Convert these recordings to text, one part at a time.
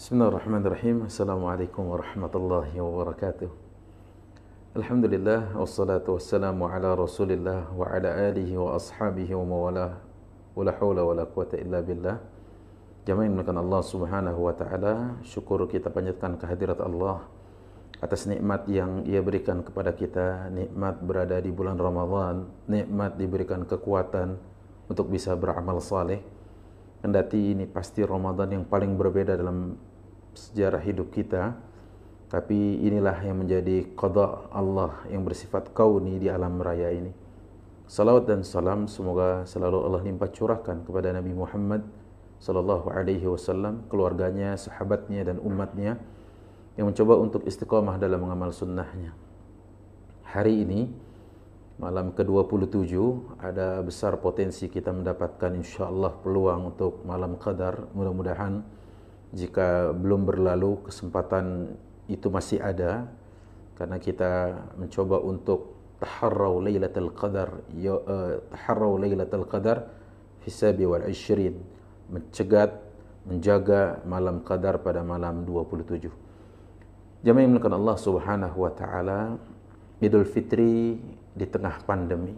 Bismillahirrahmanirrahim. Assalamualaikum warahmatullahi wabarakatuh. Alhamdulillah wassalatu wassalamu ala Rasulillah wa ala alihi wa ashabihi wa mawalah. Wala haula wala quwata illa billah. Jamaah yang Allah Subhanahu wa taala, syukur kita panjatkan kehadirat Allah atas nikmat yang Ia berikan kepada kita, nikmat berada di bulan Ramadan, nikmat diberikan kekuatan untuk bisa beramal saleh. Kendati ini pasti Ramadan yang paling berbeda dalam sejarah hidup kita, tapi inilah yang menjadi qada Allah yang bersifat kauni di alam raya ini. Salawat dan salam semoga selalu Allah limpah curahkan kepada Nabi Muhammad sallallahu alaihi wasallam, keluarganya, sahabatnya dan umatnya yang mencoba untuk istiqamah dalam mengamal sunnahnya. Hari ini malam ke-27 ada besar potensi kita mendapatkan insyaallah peluang untuk malam qadar. Mudah-mudahan jika belum berlalu kesempatan itu masih ada karena kita mencoba untuk taharrau lailatul qadar ya, uh, taharrau lailatul qadar fi sabi wal 20 mencegat menjaga malam qadar pada malam 27 Jamaah yang Allah Subhanahu wa taala Idul Fitri di tengah pandemi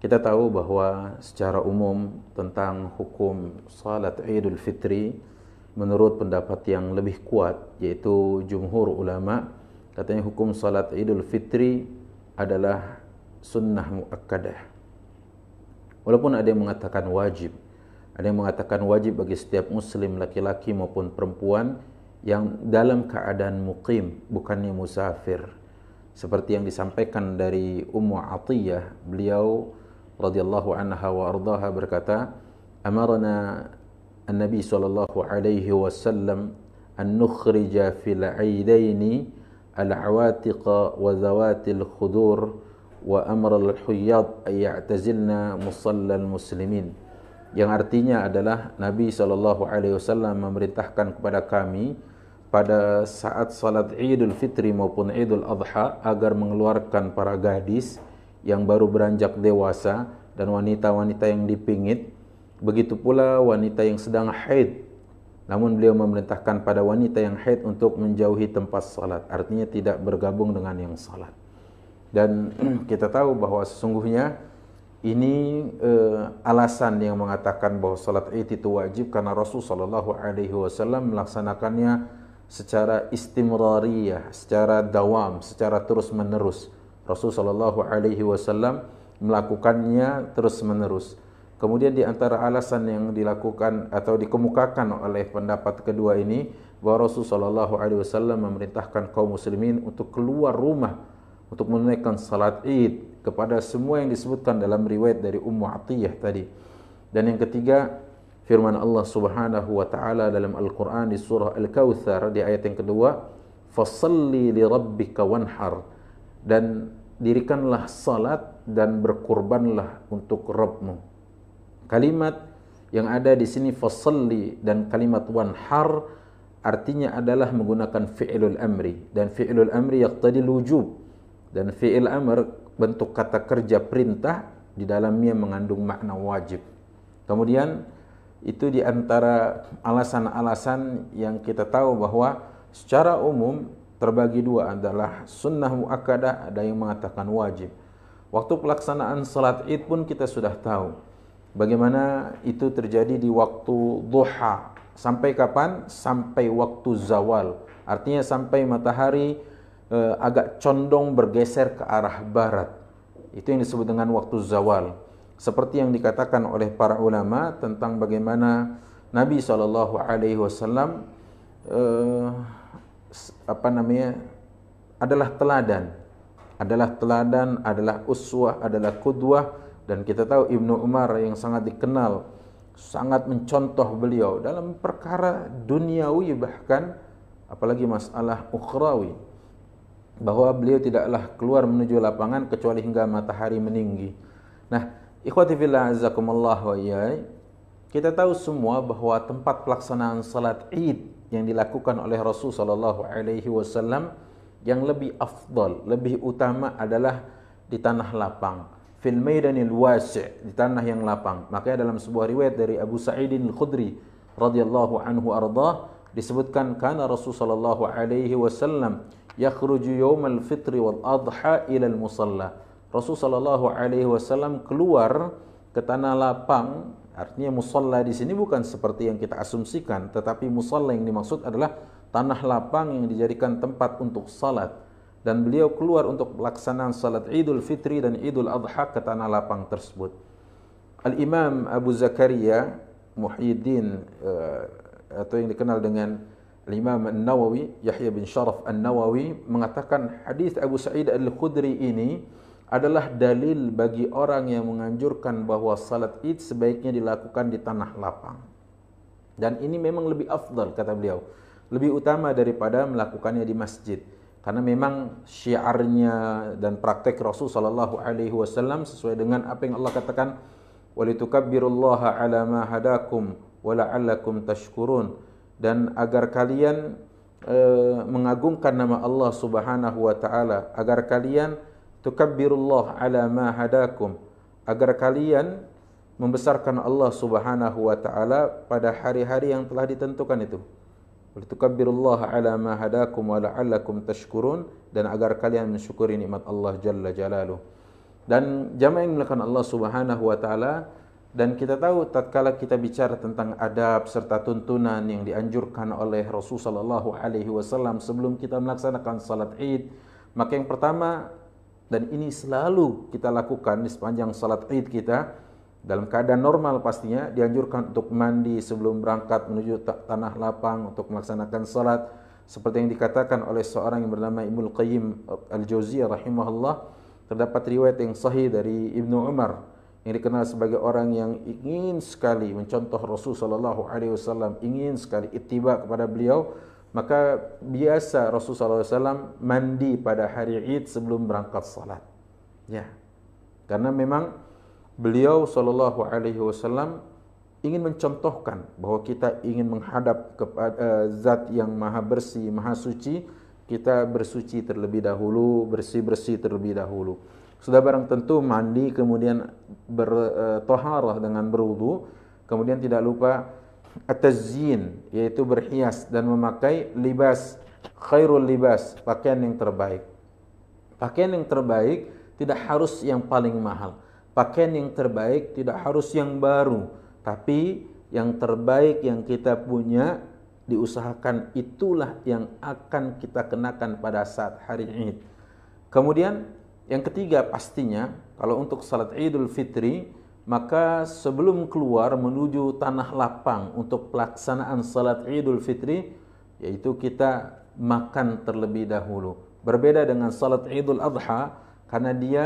kita tahu bahwa secara umum tentang hukum salat Idul Fitri menurut pendapat yang lebih kuat yaitu jumhur ulama katanya hukum salat Idul Fitri adalah sunnah muakkadah. Walaupun ada yang mengatakan wajib, ada yang mengatakan wajib bagi setiap muslim laki-laki maupun perempuan yang dalam keadaan muqim, bukannya musafir. Seperti yang disampaikan dari Ummu Atiyah, beliau radhiyallahu anha wa ardaha berkata, "Amarna An-Nabi sallallahu alaihi wasallam an nukhrija fil 'aidaini العواتق وذوات الخدور وأمر الحياض أن يعتزلنا مصلى المسلمين yang artinya adalah Nabi sallallahu alaihi wasallam memerintahkan kepada kami pada saat salat Idul Fitri maupun Idul Adha agar mengeluarkan para gadis yang baru beranjak dewasa dan wanita-wanita yang dipingit begitu pula wanita yang sedang haid namun beliau memerintahkan pada wanita yang haid untuk menjauhi tempat salat. Artinya tidak bergabung dengan yang salat. Dan kita tahu bahwa sesungguhnya ini uh, alasan yang mengatakan bahwa salat Id itu wajib karena Rasul sallallahu alaihi wasallam melaksanakannya secara istimrariyah, secara dawam, secara terus-menerus. Rasul sallallahu alaihi wasallam melakukannya terus-menerus. Kemudian di antara alasan yang dilakukan atau dikemukakan oleh pendapat kedua ini bahwa Rasulullah SAW memerintahkan kaum muslimin untuk keluar rumah untuk menunaikan salat Id kepada semua yang disebutkan dalam riwayat dari Ummu Atiyah tadi. Dan yang ketiga firman Allah Subhanahu wa taala dalam Al-Qur'an di surah Al-Kautsar di ayat yang kedua, "Fashalli li rabbika wanhar." Dan dirikanlah salat dan berkurbanlah untuk Rabbmu Kalimat yang ada di sini fasalli dan kalimat wanhar artinya adalah menggunakan fi'lul amri dan fi'lul amri yaqtadi wujub dan fi'il amr bentuk kata kerja perintah di dalamnya mengandung makna wajib. Kemudian itu di antara alasan-alasan yang kita tahu bahwa secara umum terbagi dua adalah sunnah muakkadah ada yang mengatakan wajib. Waktu pelaksanaan salat Id pun kita sudah tahu Bagaimana itu terjadi di waktu duha? Sampai kapan? Sampai waktu zawal. Artinya sampai matahari eh, agak condong bergeser ke arah barat. Itu yang disebut dengan waktu zawal. Seperti yang dikatakan oleh para ulama tentang bagaimana Nabi Alaihi Wasallam eh, apa namanya adalah teladan, adalah teladan, adalah uswah, adalah kudwah dan kita tahu Ibnu Umar yang sangat dikenal sangat mencontoh beliau dalam perkara duniawi bahkan apalagi masalah ukhrawi bahwa beliau tidaklah keluar menuju lapangan kecuali hingga matahari meninggi. Nah, ikhwati fillah azakumullah wa iyai, kita tahu semua bahwa tempat pelaksanaan salat Id yang dilakukan oleh Rasul sallallahu alaihi wasallam yang lebih afdal, lebih utama adalah di tanah lapang fil maidanil wasi' di tanah yang lapang. Makanya dalam sebuah riwayat dari Abu Sa'idin Al-Khudri radhiyallahu anhu arda disebutkan karena Rasulullah sallallahu alaihi wasallam yakhruju yaumal fitri wal adha ila al musalla. Rasul sallallahu alaihi wasallam keluar ke tanah lapang artinya musalla di sini bukan seperti yang kita asumsikan tetapi musalla yang dimaksud adalah tanah lapang yang dijadikan tempat untuk salat dan beliau keluar untuk pelaksanaan salat Idul Fitri dan Idul Adha ke tanah lapang tersebut. Al-Imam Abu Zakaria Muhyiddin uh, atau yang dikenal dengan Al-Imam An-Nawawi Yahya bin Sharaf An-Nawawi mengatakan hadis Abu Sa'id Al-Khudri ini adalah dalil bagi orang yang menganjurkan bahwa salat Id sebaiknya dilakukan di tanah lapang. Dan ini memang lebih afdal kata beliau, lebih utama daripada melakukannya di masjid karena memang syiarnya dan praktek Rasul sallallahu alaihi wasallam sesuai dengan apa yang Allah katakan walitukabbirullaha ala ma hadakum wa la'allakum tashkurun. Dan agar kalian e, mengagungkan nama Allah Subhanahu wa taala agar kalian tukabbirullah ala ma hadakum. Agar kalian membesarkan Allah Subhanahu wa taala pada hari-hari yang telah ditentukan itu Litukabbirullaha ala ma hadakum wa la'allakum tashkurun dan agar kalian mensyukuri nikmat Allah Jalla Jalaluh. Dan jamaah yang melakukan Allah Subhanahu wa taala dan kita tahu tatkala kita bicara tentang adab serta tuntunan yang dianjurkan oleh Rasul sallallahu alaihi wasallam sebelum kita melaksanakan salat Id, maka yang pertama dan ini selalu kita lakukan di sepanjang salat Id kita dalam keadaan normal pastinya dianjurkan untuk mandi sebelum berangkat menuju tanah lapang untuk melaksanakan salat. Seperti yang dikatakan oleh seorang yang bernama Ibnu Qayyim Al-Jauziyah rahimahullah terdapat riwayat yang sahih dari Ibnu Umar yang dikenal sebagai orang yang ingin sekali mencontoh Rasul sallallahu alaihi wasallam ingin sekali ittiba kepada beliau maka biasa Rasul sallallahu alaihi wasallam mandi pada hari Id sebelum berangkat salat. Ya. Karena memang beliau sallallahu alaihi wasallam ingin mencontohkan bahwa kita ingin menghadap kepada uh, zat yang maha bersih, maha suci, kita bersuci terlebih dahulu, bersih-bersih terlebih dahulu. Sudah barang tentu mandi kemudian bertoharah uh, dengan berwudu, kemudian tidak lupa atazin yaitu berhias dan memakai libas khairul libas, pakaian yang terbaik. Pakaian yang terbaik tidak harus yang paling mahal pakaian yang terbaik tidak harus yang baru, tapi yang terbaik yang kita punya diusahakan itulah yang akan kita kenakan pada saat hari Id. Kemudian yang ketiga pastinya kalau untuk salat Idul Fitri maka sebelum keluar menuju tanah lapang untuk pelaksanaan salat Idul Fitri yaitu kita makan terlebih dahulu. Berbeda dengan salat Idul Adha karena dia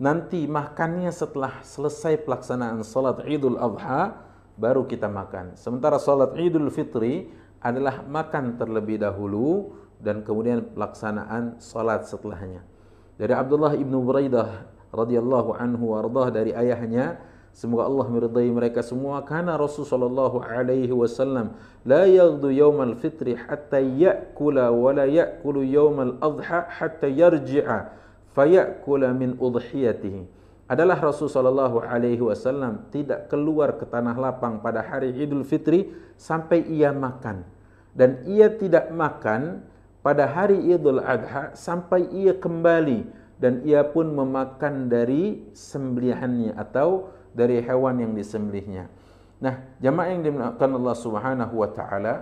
nanti makannya setelah selesai pelaksanaan salat Idul Adha baru kita makan. Sementara salat Idul Fitri adalah makan terlebih dahulu dan kemudian pelaksanaan salat setelahnya. Dari Abdullah ibnu Buraidah radhiyallahu anhu wardah dari ayahnya Semoga Allah meridai mereka semua karena Rasul sallallahu alaihi wasallam la yaghdu yaumal fitri hatta ya'kula wa la ya'kulu yaumal adha hatta yarji'a fayakula min udhiyatihi. Adalah Rasul sallallahu alaihi wasallam tidak keluar ke tanah lapang pada hari Idul Fitri sampai ia makan. Dan ia tidak makan pada hari Idul Adha sampai ia kembali. Dan ia pun memakan dari sembelihannya atau dari hewan yang disembelihnya. Nah, jamaah yang dimuliakan Allah Subhanahu wa taala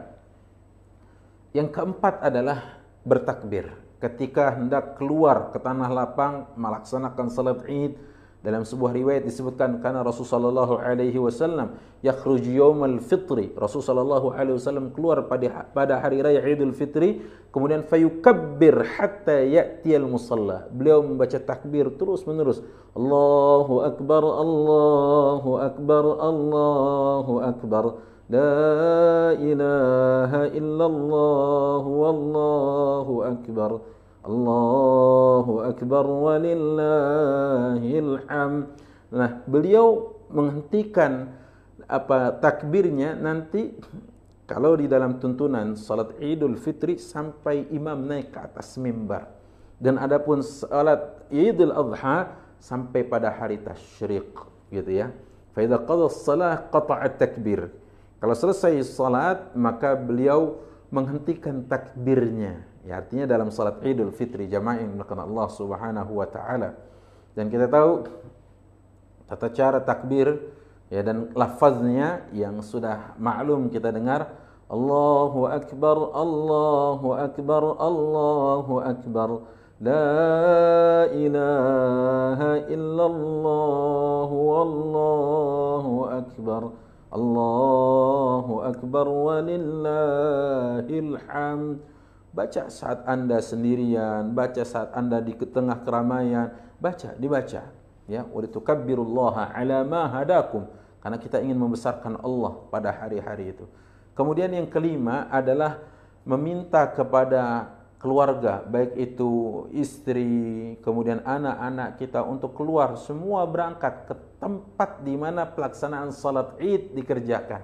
yang keempat adalah bertakbir ketika hendak keluar ke tanah lapang melaksanakan salat Id dalam sebuah riwayat disebutkan karena Rasulullah sallallahu alaihi wasallam yakhruj yaumal fitri. Rasul sallallahu alaihi wasallam keluar pada pada hari raya Idul Fitri kemudian fayukabbir hatta ya'ti al musalla. Beliau membaca takbir terus menerus Allahu akbar Allahu akbar Allahu akbar لا إله إلا الله والله أكبر الله أكبر ولله الحمد Nah, beliau menghentikan apa takbirnya nanti kalau di dalam tuntunan salat Idul Fitri sampai imam naik ke atas mimbar. Dan adapun salat Idul Adha sampai pada hari tasyrik gitu ya. Fa idza qada as-salah qata'a takbir kalau selesai salat, maka beliau menghentikan takbirnya. Ya, artinya dalam salat Idul Fitri jamaah yang Allah Subhanahu wa taala. Dan kita tahu tata cara takbir ya dan lafaznya yang sudah maklum kita dengar Allahu akbar Allahu akbar Allahu akbar La ilaha illallah wallahu akbar Allahu akbar walillahil hamd Baca saat Anda sendirian, baca saat Anda di tengah keramaian, baca, dibaca. Ya, wa litukabbirullaha ala ma hadakum. Karena kita ingin membesarkan Allah pada hari-hari itu. Kemudian yang kelima adalah meminta kepada keluarga, baik itu istri, kemudian anak-anak kita untuk keluar semua berangkat ke tempat di mana pelaksanaan salat Id dikerjakan.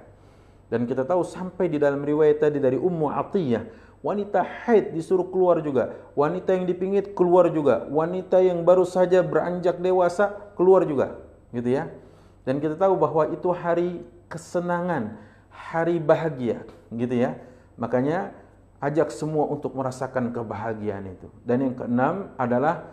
Dan kita tahu sampai di dalam riwayat tadi dari Ummu Atiyah Wanita haid disuruh keluar juga. Wanita yang dipingit keluar juga. Wanita yang baru saja beranjak dewasa keluar juga. Gitu ya. Dan kita tahu bahwa itu hari kesenangan, hari bahagia, gitu ya. Makanya ajak semua untuk merasakan kebahagiaan itu. Dan yang keenam adalah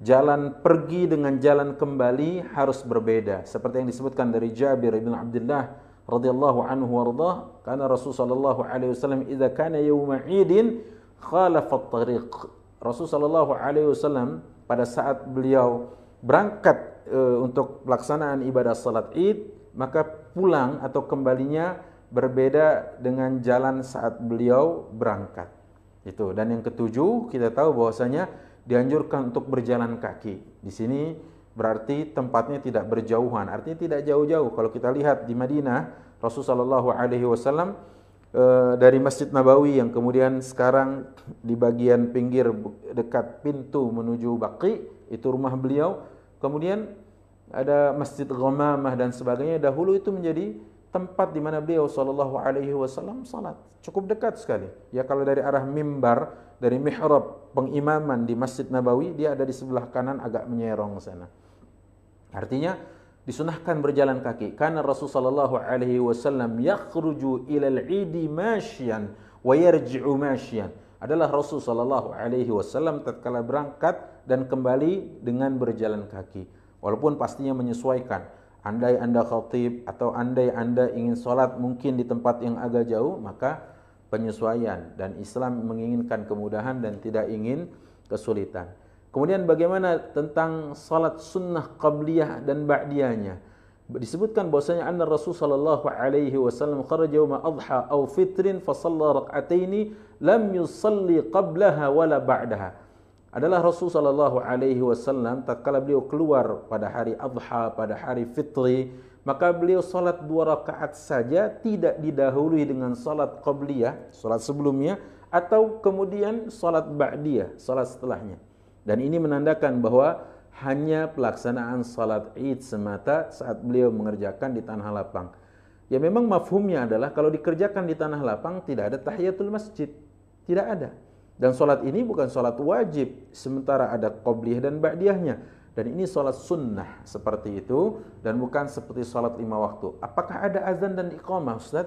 jalan pergi dengan jalan kembali harus berbeda. Seperti yang disebutkan dari Jabir bin Abdullah radhiyallahu anhu warḍah karena Rasul sallallahu alaihi wasallam idza kana yauma idin khalafa at-tariq. Rasul sallallahu alaihi wasallam pada saat beliau berangkat e, untuk pelaksanaan ibadah salat Id maka pulang atau kembalinya berbeda dengan jalan saat beliau berangkat. Itu. Dan yang ketujuh kita tahu bahwasanya dianjurkan untuk berjalan kaki di sini berarti tempatnya tidak berjauhan. Artinya tidak jauh-jauh. Kalau kita lihat di Madinah, Rasulullah Wasallam eh, dari Masjid Nabawi yang kemudian sekarang di bagian pinggir dekat pintu menuju Baqi itu rumah beliau. Kemudian ada Masjid Ghamamah dan sebagainya. Dahulu itu menjadi tempat di mana beliau Shallallahu Alaihi Wasallam salat. Cukup dekat sekali. Ya kalau dari arah mimbar dari mihrab pengimaman di Masjid Nabawi dia ada di sebelah kanan agak menyerong sana. Artinya disunahkan berjalan kaki karena Rasulullah sallallahu alaihi wasallam yakhruju ila al-idi masyan wa yarji'u masyan. Adalah Rasul sallallahu alaihi wasallam tatkala berangkat dan kembali dengan berjalan kaki. Walaupun pastinya menyesuaikan. Andai Anda khatib atau andai Anda ingin sholat mungkin di tempat yang agak jauh, maka penyesuaian dan Islam menginginkan kemudahan dan tidak ingin kesulitan. Kemudian bagaimana tentang salat sunnah qabliyah dan ba'diyahnya? Disebutkan bahwasanya anna Rasul sallallahu alaihi wasallam kharaja yawma adha aw fitrin fa shalla rak'ataini lam yusalli qablaha wala ba'daha. Adalah Rasul sallallahu alaihi wasallam tatkala beliau keluar pada hari adha pada hari fitri maka beliau salat dua rakaat saja tidak didahului dengan salat qabliyah, salat sebelumnya atau kemudian salat ba'diyah, salat setelahnya. Dan ini menandakan bahwa hanya pelaksanaan salat Id semata saat beliau mengerjakan di tanah lapang. Ya memang mafhumnya adalah kalau dikerjakan di tanah lapang tidak ada tahiyatul masjid. Tidak ada. Dan salat ini bukan salat wajib, sementara ada qabliyah dan ba'diyahnya. Dan ini sholat sunnah seperti itu dan bukan seperti sholat lima waktu. Apakah ada azan dan iqamah Ustaz?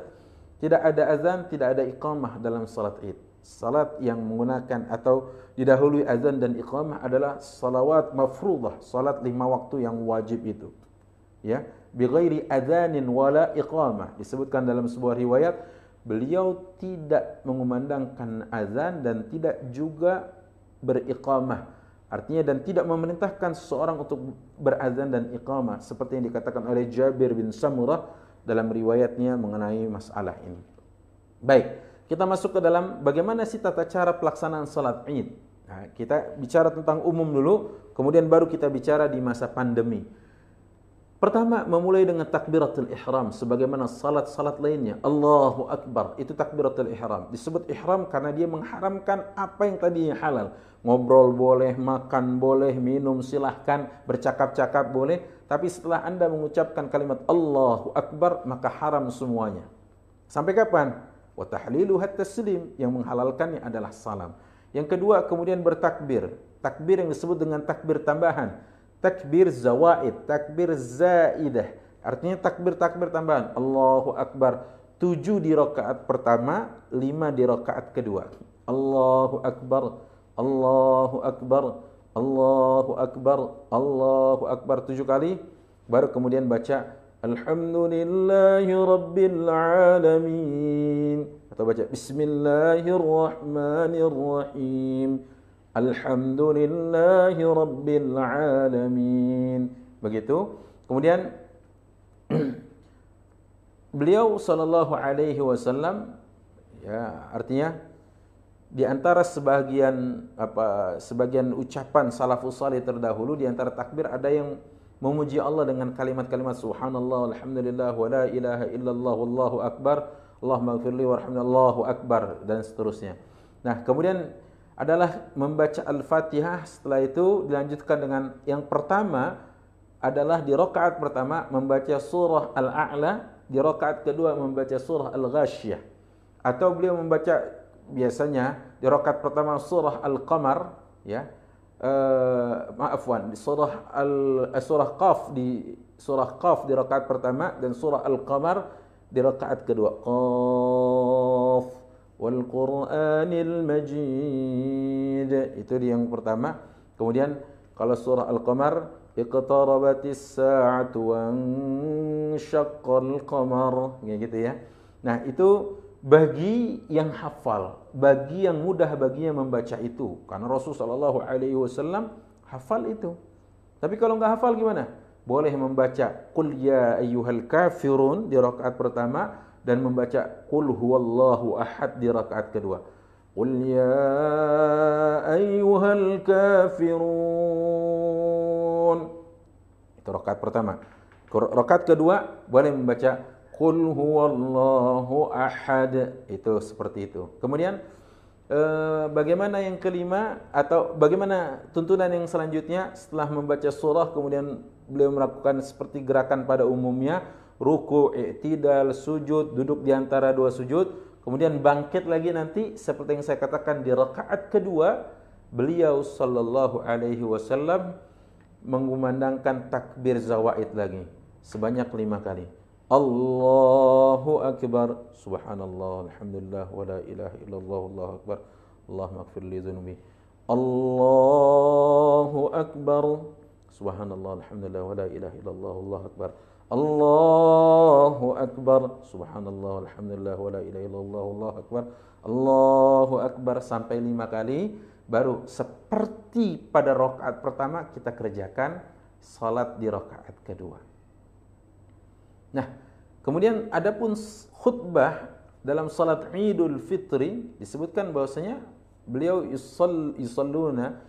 Tidak ada azan, tidak ada iqamah dalam sholat id. Salat yang menggunakan atau didahului azan dan iqamah adalah salawat mafruḍah, salat lima waktu yang wajib itu. Ya, bighairi adzanin wala iqamah. Disebutkan dalam sebuah riwayat, beliau tidak mengumandangkan azan dan tidak juga beriqamah Artinya dan tidak memerintahkan seseorang untuk berazan dan iqamah seperti yang dikatakan oleh Jabir bin Samurah dalam riwayatnya mengenai masalah ini. Baik, kita masuk ke dalam bagaimana sih tata cara pelaksanaan salat Id. Nah, kita bicara tentang umum dulu, kemudian baru kita bicara di masa pandemi. Pertama, memulai dengan takbiratul ihram sebagaimana salat-salat lainnya. Allahu akbar, itu takbiratul ihram. Disebut ihram karena dia mengharamkan apa yang tadinya halal. Ngobrol boleh, makan boleh, minum silahkan, bercakap-cakap boleh. Tapi setelah Anda mengucapkan kalimat Allahu akbar, maka haram semuanya. Sampai kapan? Wa tahlilu taslim yang menghalalkannya adalah salam. Yang kedua, kemudian bertakbir. Takbir yang disebut dengan takbir tambahan takbir zawaid, takbir zaidah. Artinya takbir-takbir tambahan. Allahu Akbar tujuh di rakaat pertama, lima di rakaat kedua. Allahu Akbar, Allahu Akbar, Allahu Akbar, Allahu Akbar tujuh kali. Baru kemudian baca Alhamdulillahi Rabbil Alamin. Atau baca Bismillahirrahmanirrahim. Alhamdulillahi Rabbil Alamin. Begitu. Kemudian beliau sallallahu alaihi wasallam ya artinya di antara sebagian apa sebagian ucapan salafus salih terdahulu di antara takbir ada yang memuji Allah dengan kalimat-kalimat subhanallah alhamdulillah wa la ilaha illallah wallahu akbar Allahumma gfirli warhamni Allahu akbar dan seterusnya. Nah, kemudian adalah membaca Al-Fatihah setelah itu dilanjutkan dengan yang pertama adalah di rakaat pertama membaca surah Al-A'la, di rakaat kedua membaca surah Al-Ghasyiyah. Atau beliau membaca biasanya di rakaat pertama surah Al-Qamar ya. Uh, maaf wan di surah al uh, surah Qaf di surah Qaf di rakaat pertama dan surah Al-Qamar di rakaat kedua. Qaf wal Qur'anil Majid. Itu yang pertama. Kemudian kalau surah Al-Qamar iqtarabatis sa'atu wa syaqqal qamar gitu ya. Nah, itu bagi yang hafal, bagi yang mudah baginya membaca itu karena Rasul sallallahu alaihi wasallam hafal itu. Tapi kalau nggak hafal gimana? Boleh membaca qul ya ayyuhal kafirun di rakaat pertama dan membaca qul huwallahu ahad di rakaat kedua. Qul ya ayyuhal kafirun. Itu rakaat pertama. Rakaat kedua boleh membaca Qul huwallahu ahad. Itu seperti itu. Kemudian eh, bagaimana yang kelima atau bagaimana tuntunan yang selanjutnya setelah membaca surah kemudian beliau melakukan seperti gerakan pada umumnya ruku, i'tidal, sujud, duduk di antara dua sujud. Kemudian bangkit lagi nanti seperti yang saya katakan di rakaat kedua beliau sallallahu alaihi wasallam mengumandangkan takbir zawaid lagi sebanyak lima kali. Allahu akbar. Subhanallah alhamdulillah wa la ilaha illallah allahu akbar. Allahumma ighfir li dhunubi. Allahu akbar. Subhanallah alhamdulillah wa la ilaha illallah allahu akbar Allahu Akbar. Subhanallah Alhamdulillah Wa la ilaha illallah Allahu Akbar. Allahu Akbar Sampai lima kali. Baru seperti pada rokaat pertama Kita kerjakan Salat di rokaat kedua. Nah Kemudian adapun khutbah Dalam salat idul fitri Disebutkan bahwasanya Beliau yusalluna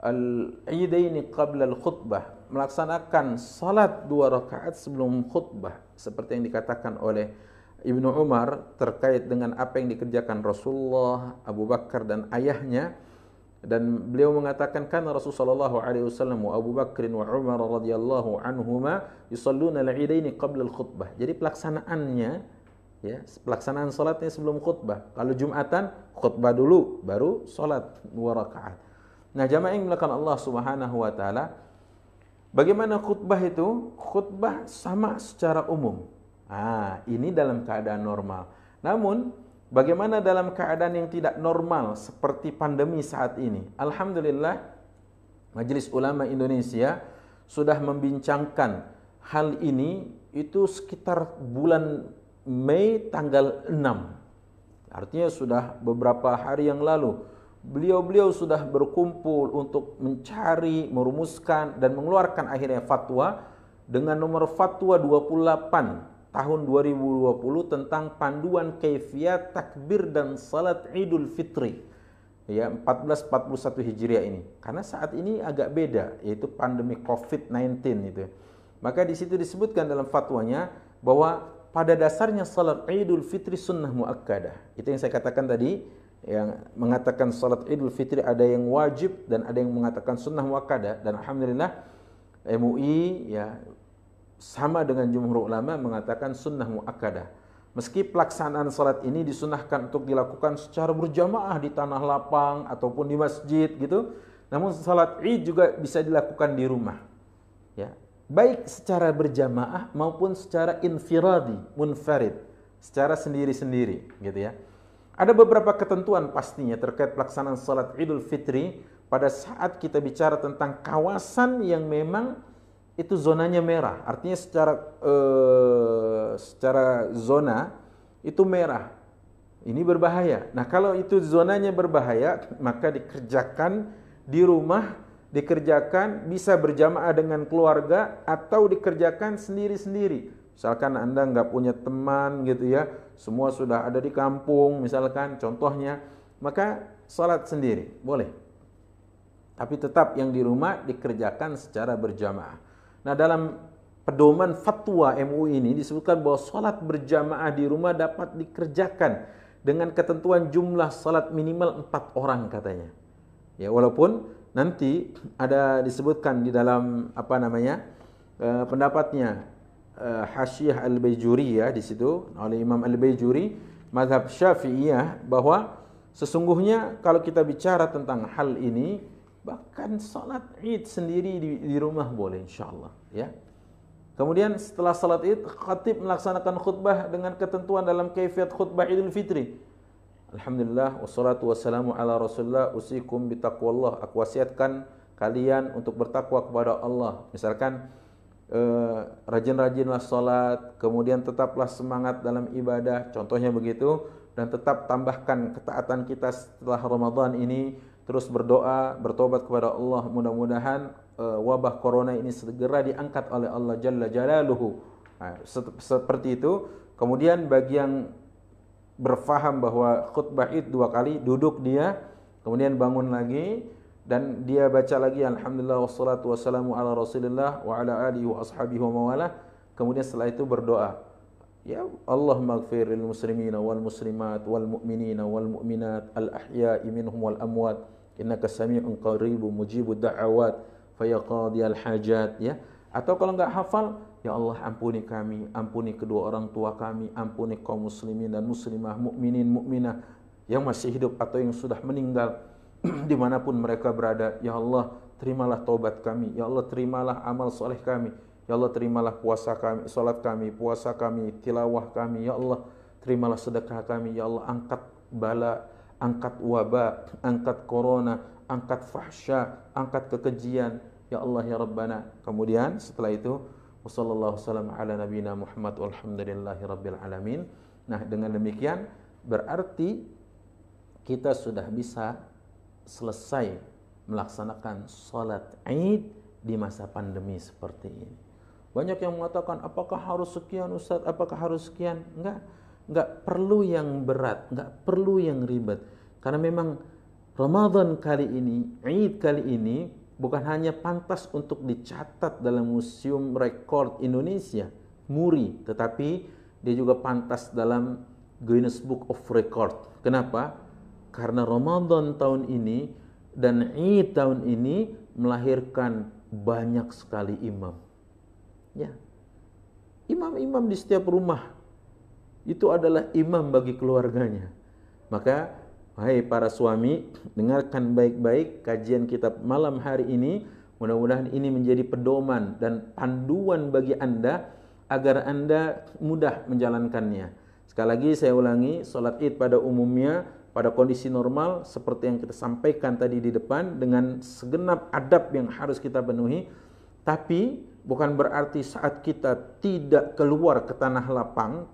Al-idaini qabla al-khutbah melaksanakan salat dua rakaat sebelum khutbah seperti yang dikatakan oleh Ibnu Umar terkait dengan apa yang dikerjakan Rasulullah, Abu Bakar dan ayahnya dan beliau mengatakan kan Rasulullah sallallahu alaihi wasallam wa Abu Bakar wa Umar radhiyallahu anhuma yusalluna al-idaini qabla al-khutbah. Jadi pelaksanaannya ya, pelaksanaan salatnya sebelum khutbah. Kalau Jumatan khutbah dulu baru salat dua rakaat. Nah, jamaah yang melakukan Allah Subhanahu wa taala Bagaimana khutbah itu? Khutbah sama secara umum. Ah, ini dalam keadaan normal. Namun, bagaimana dalam keadaan yang tidak normal seperti pandemi saat ini? Alhamdulillah, Majelis Ulama Indonesia sudah membincangkan hal ini itu sekitar bulan Mei tanggal 6. Artinya sudah beberapa hari yang lalu beliau-beliau sudah berkumpul untuk mencari, merumuskan dan mengeluarkan akhirnya fatwa dengan nomor fatwa 28 tahun 2020 tentang panduan kaifiat takbir dan salat Idul Fitri ya 1441 Hijriah ini. Karena saat ini agak beda yaitu pandemi Covid-19 itu. Maka di situ disebutkan dalam fatwanya bahwa pada dasarnya salat Idul Fitri sunnah muakkadah. Itu yang saya katakan tadi yang mengatakan salat Idul Fitri ada yang wajib dan ada yang mengatakan sunnah muakkadah dan alhamdulillah MUI ya sama dengan jumhur ulama mengatakan sunnah muakkadah. Meski pelaksanaan salat ini disunahkan untuk dilakukan secara berjamaah di tanah lapang ataupun di masjid gitu, namun salat Id juga bisa dilakukan di rumah. Ya, baik secara berjamaah maupun secara infiradi, munfarid secara sendiri-sendiri gitu ya. Ada beberapa ketentuan pastinya terkait pelaksanaan salat Idul Fitri pada saat kita bicara tentang kawasan yang memang itu zonanya merah. Artinya secara uh, secara zona itu merah. Ini berbahaya. Nah, kalau itu zonanya berbahaya, maka dikerjakan di rumah, dikerjakan bisa berjamaah dengan keluarga atau dikerjakan sendiri-sendiri. Misalkan Anda nggak punya teman gitu ya, semua sudah ada di kampung misalkan contohnya, maka salat sendiri, boleh. Tapi tetap yang di rumah dikerjakan secara berjamaah. Nah, dalam pedoman fatwa MUI ini disebutkan bahwa salat berjamaah di rumah dapat dikerjakan dengan ketentuan jumlah salat minimal empat orang katanya. Ya, walaupun nanti ada disebutkan di dalam apa namanya uh, pendapatnya uh, Hasyiah Al-Baijuri ya di situ oleh Imam Al-Baijuri mazhab Syafi'iyah bahwa sesungguhnya kalau kita bicara tentang hal ini bahkan salat Id sendiri di, di rumah boleh insyaallah ya. Kemudian setelah salat id, khatib melaksanakan khutbah dengan ketentuan dalam kaifiat khutbah Idul Fitri. Alhamdulillah wassalatu wassalamu ala Rasulullah usikum bitaqwallah. Aku wasiatkan kalian untuk bertakwa kepada Allah. Misalkan rajin-rajinlah salat, kemudian tetaplah semangat dalam ibadah, contohnya begitu dan tetap tambahkan ketaatan kita setelah Ramadan ini terus berdoa, bertobat kepada Allah. Mudah-mudahan uh, wabah corona ini segera diangkat oleh Allah Jalla Jalaluhu. Nah, seperti itu. Kemudian bagi yang berfaham bahwa khutbah itu dua kali duduk dia, kemudian bangun lagi dan dia baca lagi alhamdulillah wassalatu wassalamu ala rasulillah wa ala alihi wa ashabihi wa mawalah. Kemudian setelah itu berdoa. Ya Allah maghfir lil muslimina wal muslimat wal mu'minina wal mu'minat al ahya'i minhum wal amwat innaka sami'un qaribun mujibud da'awat fayaqadiyal hajat ya atau kalau enggak hafal ya Allah ampuni kami ampuni kedua orang tua kami ampuni kaum muslimin dan muslimah mukminin mukminah yang masih hidup atau yang sudah meninggal di mana pun mereka berada ya Allah terimalah taubat kami ya Allah terimalah amal soleh kami ya Allah terimalah puasa kami salat kami puasa kami tilawah kami ya Allah terimalah sedekah kami ya Allah angkat bala angkat wabah angkat corona angkat fahsya, angkat kekejian. Ya Allah ya Rabbana. Kemudian setelah itu ala nabiyina Muhammad walhamdulillahi rabbil alamin. Nah, dengan demikian berarti kita sudah bisa selesai melaksanakan salat Id di masa pandemi seperti ini. Banyak yang mengatakan apakah harus sekian Ustaz, apakah harus sekian? Enggak. Enggak perlu yang berat, enggak perlu yang ribet. Karena memang Ramadan kali ini, Eid kali ini bukan hanya pantas untuk dicatat dalam Museum Rekor Indonesia, MURI, tetapi dia juga pantas dalam Guinness Book of Record. Kenapa? Karena Ramadan tahun ini dan Eid tahun ini melahirkan banyak sekali imam. Ya. Imam-imam di setiap rumah itu adalah imam bagi keluarganya. Maka Hai para suami, dengarkan baik-baik kajian kitab malam hari ini. Mudah-mudahan ini menjadi pedoman dan panduan bagi Anda agar Anda mudah menjalankannya. Sekali lagi saya ulangi, solat id pada umumnya pada kondisi normal seperti yang kita sampaikan tadi di depan dengan segenap adab yang harus kita penuhi. Tapi bukan berarti saat kita tidak keluar ke tanah lapang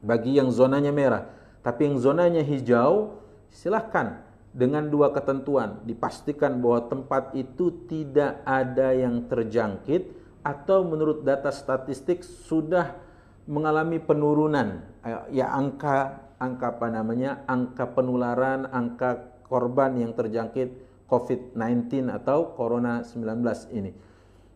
bagi yang zonanya merah tapi yang zonanya hijau, silahkan dengan dua ketentuan. Dipastikan bahwa tempat itu tidak ada yang terjangkit atau menurut data statistik sudah mengalami penurunan ya angka angka apa namanya angka penularan angka korban yang terjangkit COVID-19 atau Corona 19 ini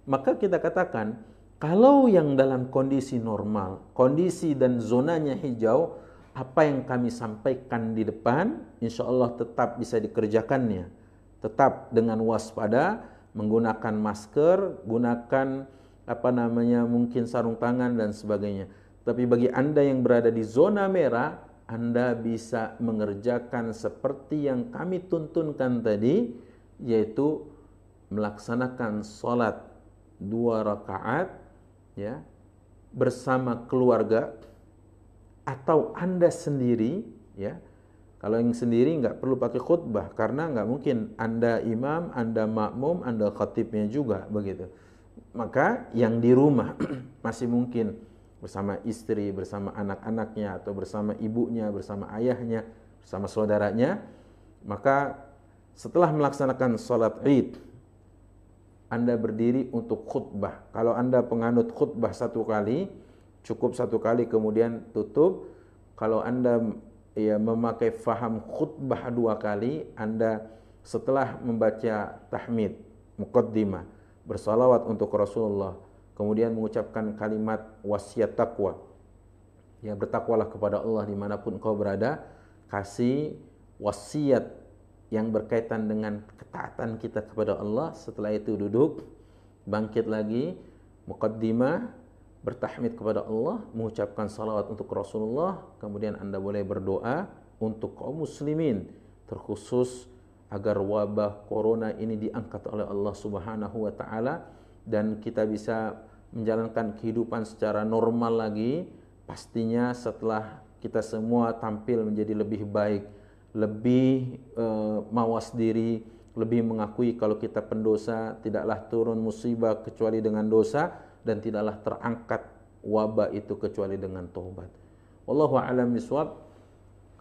maka kita katakan kalau yang dalam kondisi normal kondisi dan zonanya hijau apa yang kami sampaikan di depan, insya Allah tetap bisa dikerjakannya. Tetap dengan waspada, menggunakan masker, gunakan apa namanya mungkin sarung tangan dan sebagainya. Tapi bagi anda yang berada di zona merah, anda bisa mengerjakan seperti yang kami tuntunkan tadi, yaitu melaksanakan sholat dua rakaat, ya bersama keluarga atau Anda sendiri ya. Kalau yang sendiri nggak perlu pakai khutbah karena nggak mungkin Anda imam, Anda makmum, Anda khatibnya juga begitu. Maka yang di rumah masih mungkin bersama istri, bersama anak-anaknya atau bersama ibunya, bersama ayahnya, bersama saudaranya, maka setelah melaksanakan sholat id, Anda berdiri untuk khutbah. Kalau Anda penganut khutbah satu kali, cukup satu kali kemudian tutup. Kalau Anda ya memakai faham khutbah dua kali, Anda setelah membaca tahmid, muqaddimah, bersalawat untuk Rasulullah, kemudian mengucapkan kalimat wasiat takwa. Ya bertakwalah kepada Allah di mana pun kau berada, kasih wasiat yang berkaitan dengan ketaatan kita kepada Allah. Setelah itu duduk, bangkit lagi, muqaddimah, bertahmid kepada Allah, mengucapkan salawat untuk Rasulullah, kemudian Anda boleh berdoa untuk kaum muslimin, terkhusus agar wabah corona ini diangkat oleh Allah Subhanahu wa taala dan kita bisa menjalankan kehidupan secara normal lagi pastinya setelah kita semua tampil menjadi lebih baik, lebih uh, mawas diri, lebih mengakui kalau kita pendosa, tidaklah turun musibah kecuali dengan dosa dan tidaklah terangkat wabah itu kecuali dengan taubat. Wallahu a'lam.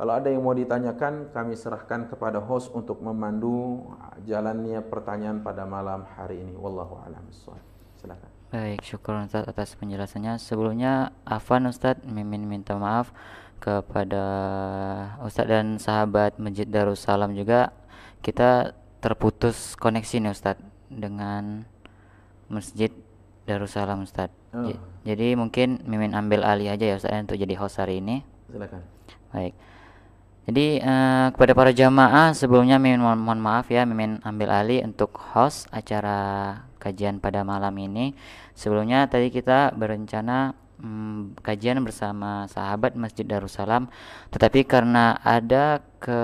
Kalau ada yang mau ditanyakan, kami serahkan kepada host untuk memandu jalannya pertanyaan pada malam hari ini. Wallahu a'lam. Silakan. Baik, syukur Ustaz atas penjelasannya. Sebelumnya, Afan Ustaz Mimin minta maaf kepada Ustaz dan sahabat Masjid Darussalam juga kita terputus koneksi nih Ustaz dengan Masjid Darussalam Ustaz. Oh. Jadi mungkin Mimin ambil alih aja ya Ustaz untuk jadi host hari ini. Silakan. Baik. Jadi uh, kepada para jamaah sebelumnya Mimin mohon, mohon maaf ya Mimin ambil alih untuk host acara kajian pada malam ini. Sebelumnya tadi kita berencana um, kajian bersama sahabat Masjid Darussalam, tetapi karena ada ke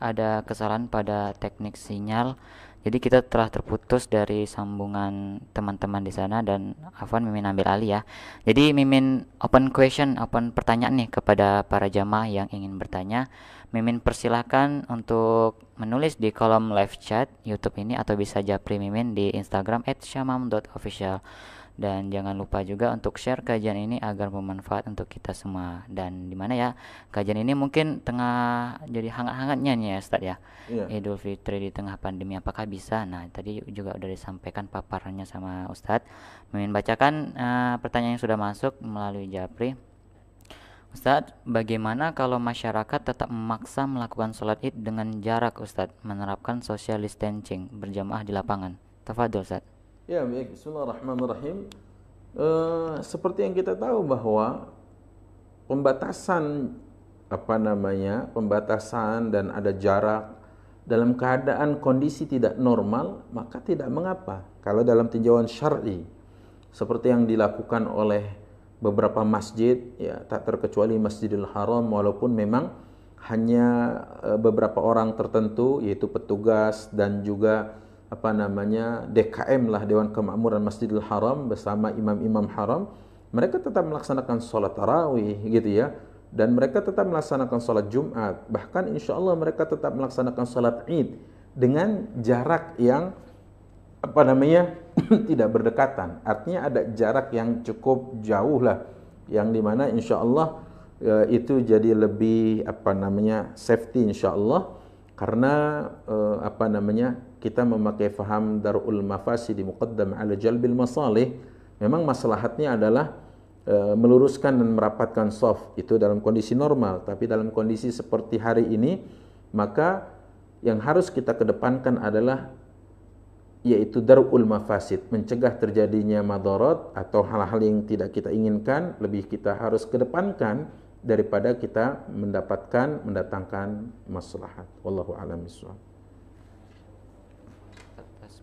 ada kesalahan pada teknik sinyal jadi kita telah terputus dari sambungan teman-teman di sana dan Afwan Mimin ambil alih ya. Jadi Mimin open question, open pertanyaan nih kepada para jamaah yang ingin bertanya. Mimin persilahkan untuk menulis di kolom live chat YouTube ini atau bisa japri Mimin di Instagram @syamam.official dan jangan lupa juga untuk share kajian ini agar bermanfaat untuk kita semua. Dan di mana ya kajian ini mungkin tengah jadi hangat-hangatnya nih ya Ustaz ya. Yeah. Idul Fitri di tengah pandemi apakah bisa? Nah tadi juga udah disampaikan paparannya sama Ustadz. Mimin bacakan uh, pertanyaan yang sudah masuk melalui Japri Ustadz, bagaimana kalau masyarakat tetap memaksa melakukan sholat id dengan jarak Ustadz, menerapkan social distancing berjamaah di lapangan? Tafadol Ustadz. Ya baik, Bismillahirrahmanirrahim. Uh, seperti yang kita tahu bahwa pembatasan apa namanya pembatasan dan ada jarak dalam keadaan kondisi tidak normal maka tidak mengapa kalau dalam tinjauan syar'i seperti yang dilakukan oleh beberapa masjid ya tak terkecuali Masjidil Haram walaupun memang hanya eh, beberapa orang tertentu yaitu petugas dan juga apa namanya DKM lah Dewan Kemakmuran Masjidil Haram bersama imam-imam haram mereka tetap melaksanakan sholat tarawih gitu ya. Dan mereka tetap melaksanakan sholat Jumat. Bahkan insya Allah mereka tetap melaksanakan sholat Id dengan jarak yang apa namanya tidak berdekatan. Artinya ada jarak yang cukup jauh lah. Yang di mana insya Allah e, itu jadi lebih apa namanya safety insya Allah. Karena e, apa namanya kita memakai faham darul mafasid muqaddam ala jalbil masalih memang maslahatnya adalah e, meluruskan dan merapatkan soft. Itu dalam kondisi normal. Tapi dalam kondisi seperti hari ini maka yang harus kita kedepankan adalah yaitu darul mafasid mencegah terjadinya madarat atau hal-hal yang tidak kita inginkan lebih kita harus kedepankan daripada kita mendapatkan mendatangkan maslahat. Wallahu a'lam bishawab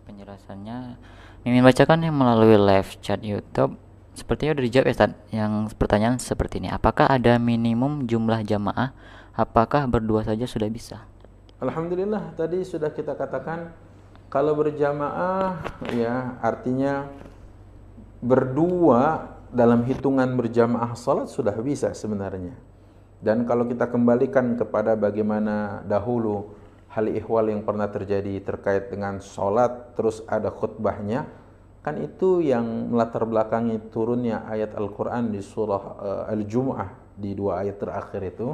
penjelasannya Mimin bacakan yang melalui live chat YouTube. Sepertinya udah dijawab ya Ustaz yang pertanyaan seperti ini. Apakah ada minimum jumlah jamaah? Apakah berdua saja sudah bisa? Alhamdulillah tadi sudah kita katakan kalau berjamaah ya artinya berdua dalam hitungan berjamaah salat sudah bisa sebenarnya. Dan kalau kita kembalikan kepada bagaimana dahulu hal ihwal yang pernah terjadi terkait dengan salat terus ada khutbahnya kan itu yang melatar belakangi turunnya ayat Al-Qur'an di surah uh, Al-Jumu'ah di dua ayat terakhir itu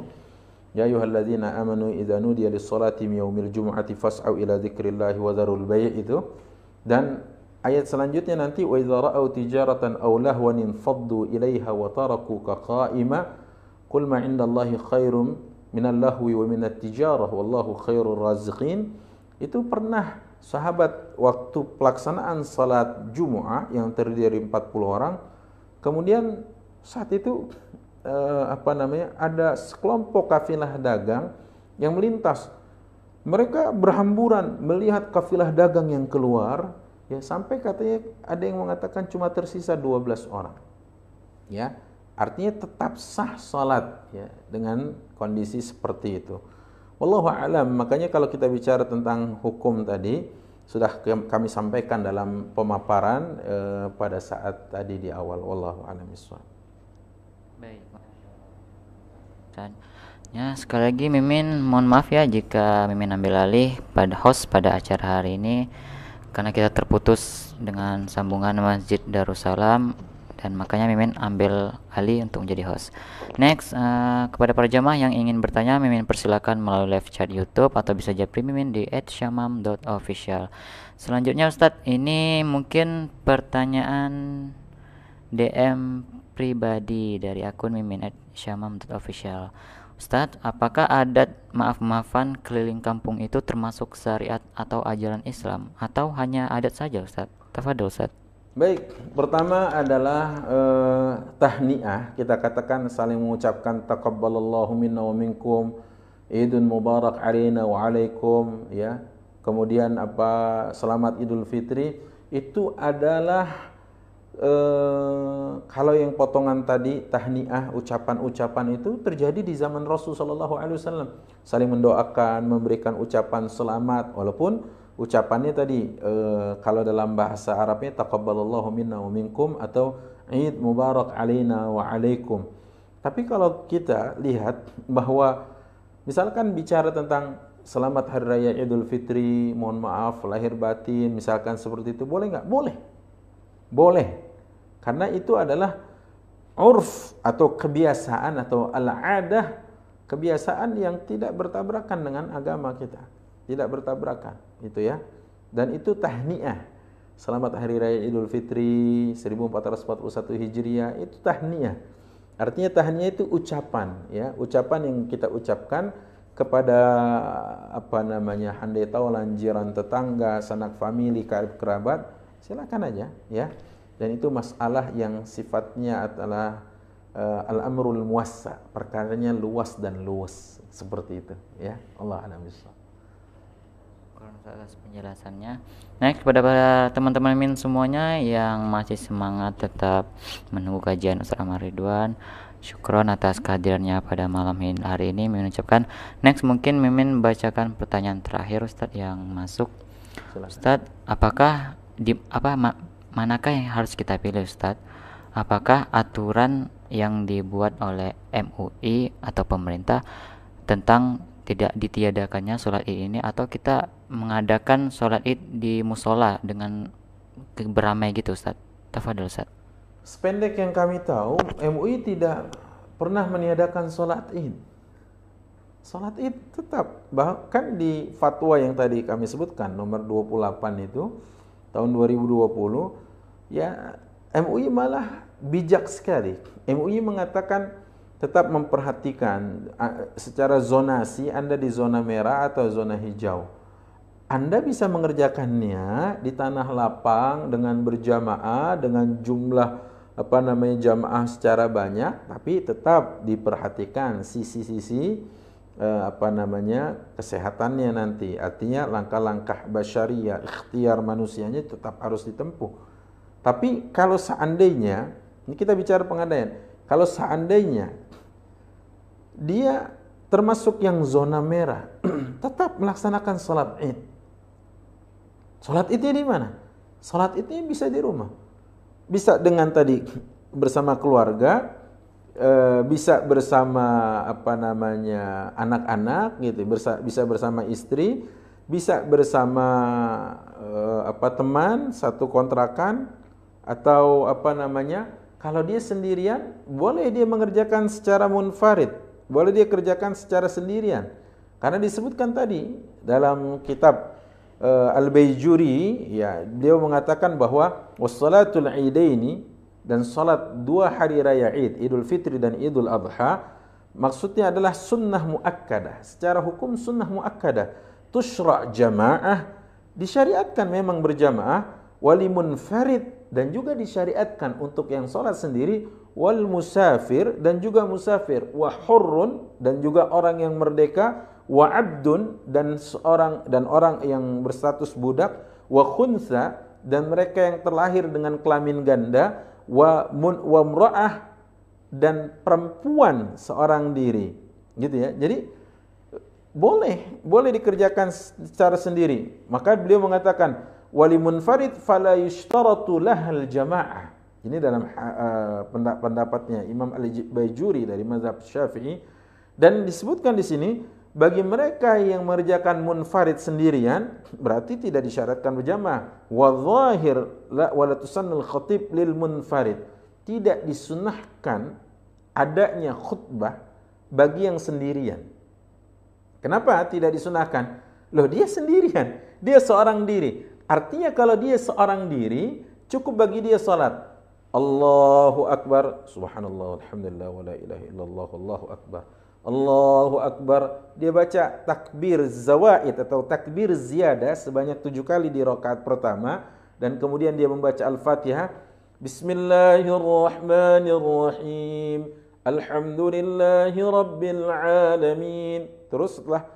Ya ayyuhalladzina amanu idza nudiya lis-salati min yaumil jumu'ati fas'au ila dzikrillahi wa dzarul bai' itu dan ayat selanjutnya nanti wa idza ra'au tijaratan aw lahwan faddu ilaiha wa tarakuka qa'ima qul ma 'indallahi khairum minal lahwi wa minat tijarah wallahu khairur raziqin itu pernah sahabat waktu pelaksanaan salat Jumu'ah yang terdiri dari 40 orang kemudian saat itu uh, apa namanya ada sekelompok kafilah dagang yang melintas. Mereka berhamburan melihat kafilah dagang yang keluar ya sampai katanya ada yang mengatakan cuma tersisa 12 orang. Ya, artinya tetap sah salat ya dengan kondisi seperti itu. Wallahu alam. Makanya kalau kita bicara tentang hukum tadi sudah kami sampaikan dalam pemaparan eh, pada saat tadi di awal. Wallahu alam Baik. Dan ya sekali lagi Mimin mohon maaf ya jika Mimin ambil alih pada host pada acara hari ini karena kita terputus dengan sambungan Masjid Darussalam dan makanya Mimin ambil alih untuk menjadi host. Next uh, kepada para jamaah yang ingin bertanya Mimin persilakan melalui live chat YouTube atau bisa japri Mimin di @syamam.official. Selanjutnya Ustadz, ini mungkin pertanyaan DM pribadi dari akun Mimin syamam.official. Ustadz, apakah adat maaf-maafan keliling kampung itu termasuk syariat atau ajaran Islam atau hanya adat saja Ustadz? Tafadol Ustadz. Baik, pertama adalah eh, tahniah. Kita katakan saling mengucapkan taqabbalallahu minna wa minkum. Idul Mubarak alaina wa alaikum ya. Kemudian apa selamat Idul Fitri itu adalah Eh, kalau yang potongan tadi tahniah ucapan-ucapan itu terjadi di zaman Rasul Shallallahu Alaihi Wasallam. Saling mendoakan memberikan ucapan selamat walaupun ucapannya tadi uh, kalau dalam bahasa Arabnya taqabbalallahu minna wa minkum atau Eid Mubarak alaina wa alaikum. Tapi kalau kita lihat bahwa misalkan bicara tentang selamat hari raya Idul Fitri mohon maaf lahir batin misalkan seperti itu boleh nggak? Boleh. Boleh karena itu adalah urf atau kebiasaan atau al-adah kebiasaan yang tidak bertabrakan dengan agama kita. Tidak bertabrakan, itu ya. Dan itu tahniah. Selamat Hari Raya Idul Fitri 1441 Hijriah itu tahniah. Artinya tahniah itu ucapan ya, ucapan yang kita ucapkan kepada apa namanya handai taulan jiran tetangga, sanak famili, kerabat, silakan aja ya dan itu masalah yang sifatnya adalah uh, al-amrul muwassa perkaranya luas dan luas seperti itu ya Allah alam atas penjelasannya. Next kepada teman-teman min semuanya yang masih semangat tetap menunggu kajian Ustaz Amar Ridwan. Syukron atas kehadirannya pada malam hari ini. Mimin ucapkan. Next mungkin Mimin bacakan pertanyaan terakhir Ustadz yang masuk. Ustadz, apakah di apa ma, manakah yang harus kita pilih Ustadz? Apakah aturan yang dibuat oleh MUI atau pemerintah tentang tidak ditiadakannya sholat id ini atau kita mengadakan sholat id di musola dengan beramai gitu Ustadz? Tafadol Ustadz. Sependek yang kami tahu, MUI tidak pernah meniadakan sholat id. Sholat id tetap, bahkan di fatwa yang tadi kami sebutkan, nomor 28 itu, tahun 2020, ya MUI malah bijak sekali. MUI mengatakan tetap memperhatikan secara zonasi Anda di zona merah atau zona hijau. Anda bisa mengerjakannya di tanah lapang dengan berjamaah dengan jumlah apa namanya jamaah secara banyak tapi tetap diperhatikan sisi-sisi eh, apa namanya kesehatannya nanti artinya langkah-langkah basyariah ikhtiar manusianya tetap harus ditempuh tapi kalau seandainya, ini kita bicara pengadaian, kalau seandainya dia termasuk yang zona merah, tetap melaksanakan sholat id. Sholat idnya di mana? Sholat idnya bisa di rumah. Bisa dengan tadi bersama keluarga, e, bisa bersama apa namanya anak-anak gitu, bisa bersama istri, bisa bersama e, apa teman satu kontrakan atau apa namanya kalau dia sendirian boleh dia mengerjakan secara munfarid boleh dia kerjakan secara sendirian. Karena disebutkan tadi dalam kitab uh, Al-Baijuri ya beliau mengatakan bahwa wassalatul idaini dan salat dua hari raya Id Idul Fitri dan Idul Adha maksudnya adalah sunnah muakkadah. Secara hukum sunnah muakkadah. Tushra jamaah disyariatkan memang berjamaah wali munfarid dan juga disyariatkan untuk yang sholat sendiri wal musafir dan juga musafir wa hurrun dan juga orang yang merdeka wa abdun dan seorang dan orang yang berstatus budak wa khunsa dan mereka yang terlahir dengan kelamin ganda wa mun wa mra'ah dan perempuan seorang diri. Gitu ya. Jadi boleh boleh dikerjakan secara sendiri. Maka beliau mengatakan wali munfarid fala yushtaratu lahal jamaah. Ini dalam uh, pendapatnya Imam Al-Bajuri dari mazhab Syafi'i dan disebutkan di sini bagi mereka yang mengerjakan munfarid sendirian berarti tidak disyaratkan berjamaah. Wa zahir la wala tusannul khatib lil munfarid. Tidak disunahkan adanya khutbah bagi yang sendirian. Kenapa tidak disunahkan? Loh dia sendirian, dia seorang diri. Artinya kalau dia seorang diri, cukup bagi dia salat. Allahu Akbar, subhanallah, alhamdulillah, wa la ilaha illallah, Allahu Akbar. Allahu Akbar. Dia baca takbir zawaid atau takbir ziyadah sebanyak tujuh kali di rakaat pertama. Dan kemudian dia membaca Al-Fatihah. Bismillahirrahmanirrahim. Alhamdulillahi Rabbil Alamin. Terus setelah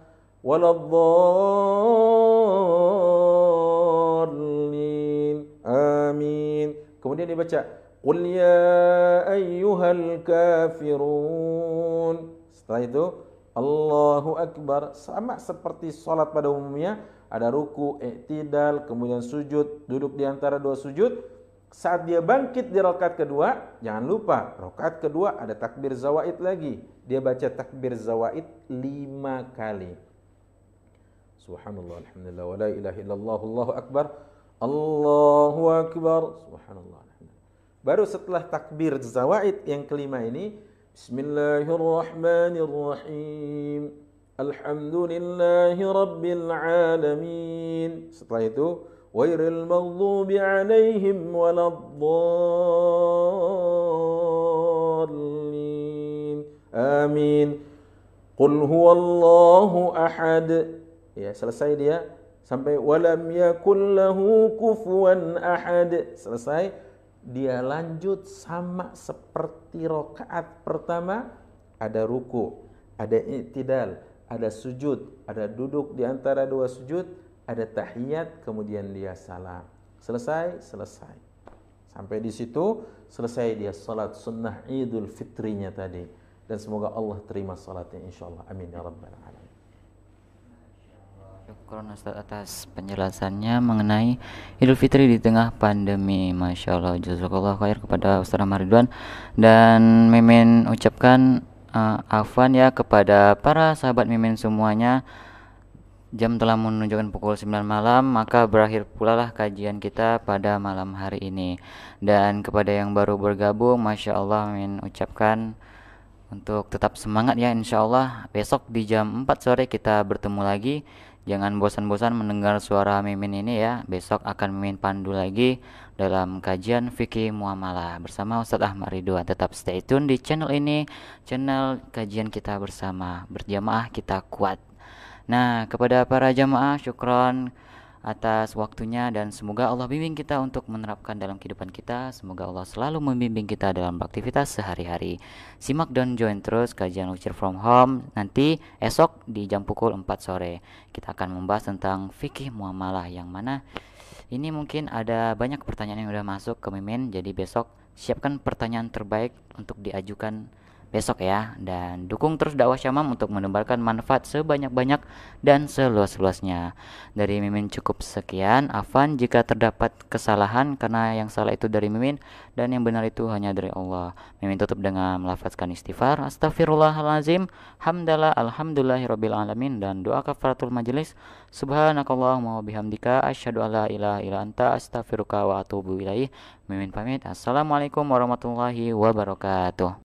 Waladdallin. Amin. Kemudian dia baca Qul ya ayyuhal kafirun. Setelah itu Allahu Akbar sama seperti salat pada umumnya ada ruku, i'tidal, kemudian sujud, duduk di antara dua sujud. Saat dia bangkit di rakaat kedua, jangan lupa rakaat kedua ada takbir zawaid lagi. Dia baca takbir zawaid lima kali. Subhanallah, alhamdulillah, wa la ilaha illallah, Allahu akbar. Allahu akbar. Subhanallah, alhamdulillah. Baru setelah takbir zawaid yang kelima ini, Bismillahirrahmanirrahim. Alhamdulillahi rabbil alamin. Setelah itu, wairil maghdubi alaihim waladdallin. Amin. Qul huwallahu ahad. Ya, selesai dia sampai walam yakul lahu kufuwan ahad. Selesai dia lanjut sama seperti rokaat pertama ada ruku, ada i'tidal, ada sujud, ada duduk di antara dua sujud, ada tahiyat, kemudian dia salam. Selesai, selesai. Sampai di situ selesai dia salat sunnah Idul Fitrinya tadi dan semoga Allah terima salatnya insyaallah. Amin ya rabbal alamin. Syukron Ustaz atas penjelasannya mengenai Idul Fitri di tengah pandemi. Masya Allah, jazakallah khair kepada Ustaz Ridwan dan Mimin ucapkan uh, afwan ya kepada para sahabat Mimin semuanya. Jam telah menunjukkan pukul 9 malam, maka berakhir pula lah kajian kita pada malam hari ini. Dan kepada yang baru bergabung, Masya Allah Mimin ucapkan untuk tetap semangat ya insya Allah besok di jam 4 sore kita bertemu lagi Jangan bosan-bosan mendengar suara Mimin ini ya. Besok akan Mimin pandu lagi dalam kajian fikih muamalah bersama Ustadz Ahmad Ridwan. Tetap stay tune di channel ini, channel kajian kita bersama. Berjamaah kita kuat. Nah, kepada para jamaah syukron atas waktunya dan semoga Allah bimbing kita untuk menerapkan dalam kehidupan kita. Semoga Allah selalu membimbing kita dalam aktivitas sehari-hari. Simak dan join terus kajian Lecture from Home nanti esok di jam pukul 4 sore. Kita akan membahas tentang fikih muamalah yang mana ini mungkin ada banyak pertanyaan yang sudah masuk ke Mimin. Jadi besok siapkan pertanyaan terbaik untuk diajukan besok ya dan dukung terus dakwah Syamam untuk menebarkan manfaat sebanyak-banyak dan seluas-luasnya. Dari Mimin cukup sekian. Afan jika terdapat kesalahan karena yang salah itu dari Mimin dan yang benar itu hanya dari Allah. Mimin tutup dengan melafazkan istighfar. Astagfirullahalazim. Hamdalah alhamdulillahirabbil alamin dan doa kafaratul majelis. Subhanakallahumma wa bihamdika asyhadu alla ilaha illa anta astaghfiruka wa atubu ilaih. Mimin pamit. Assalamualaikum warahmatullahi wabarakatuh.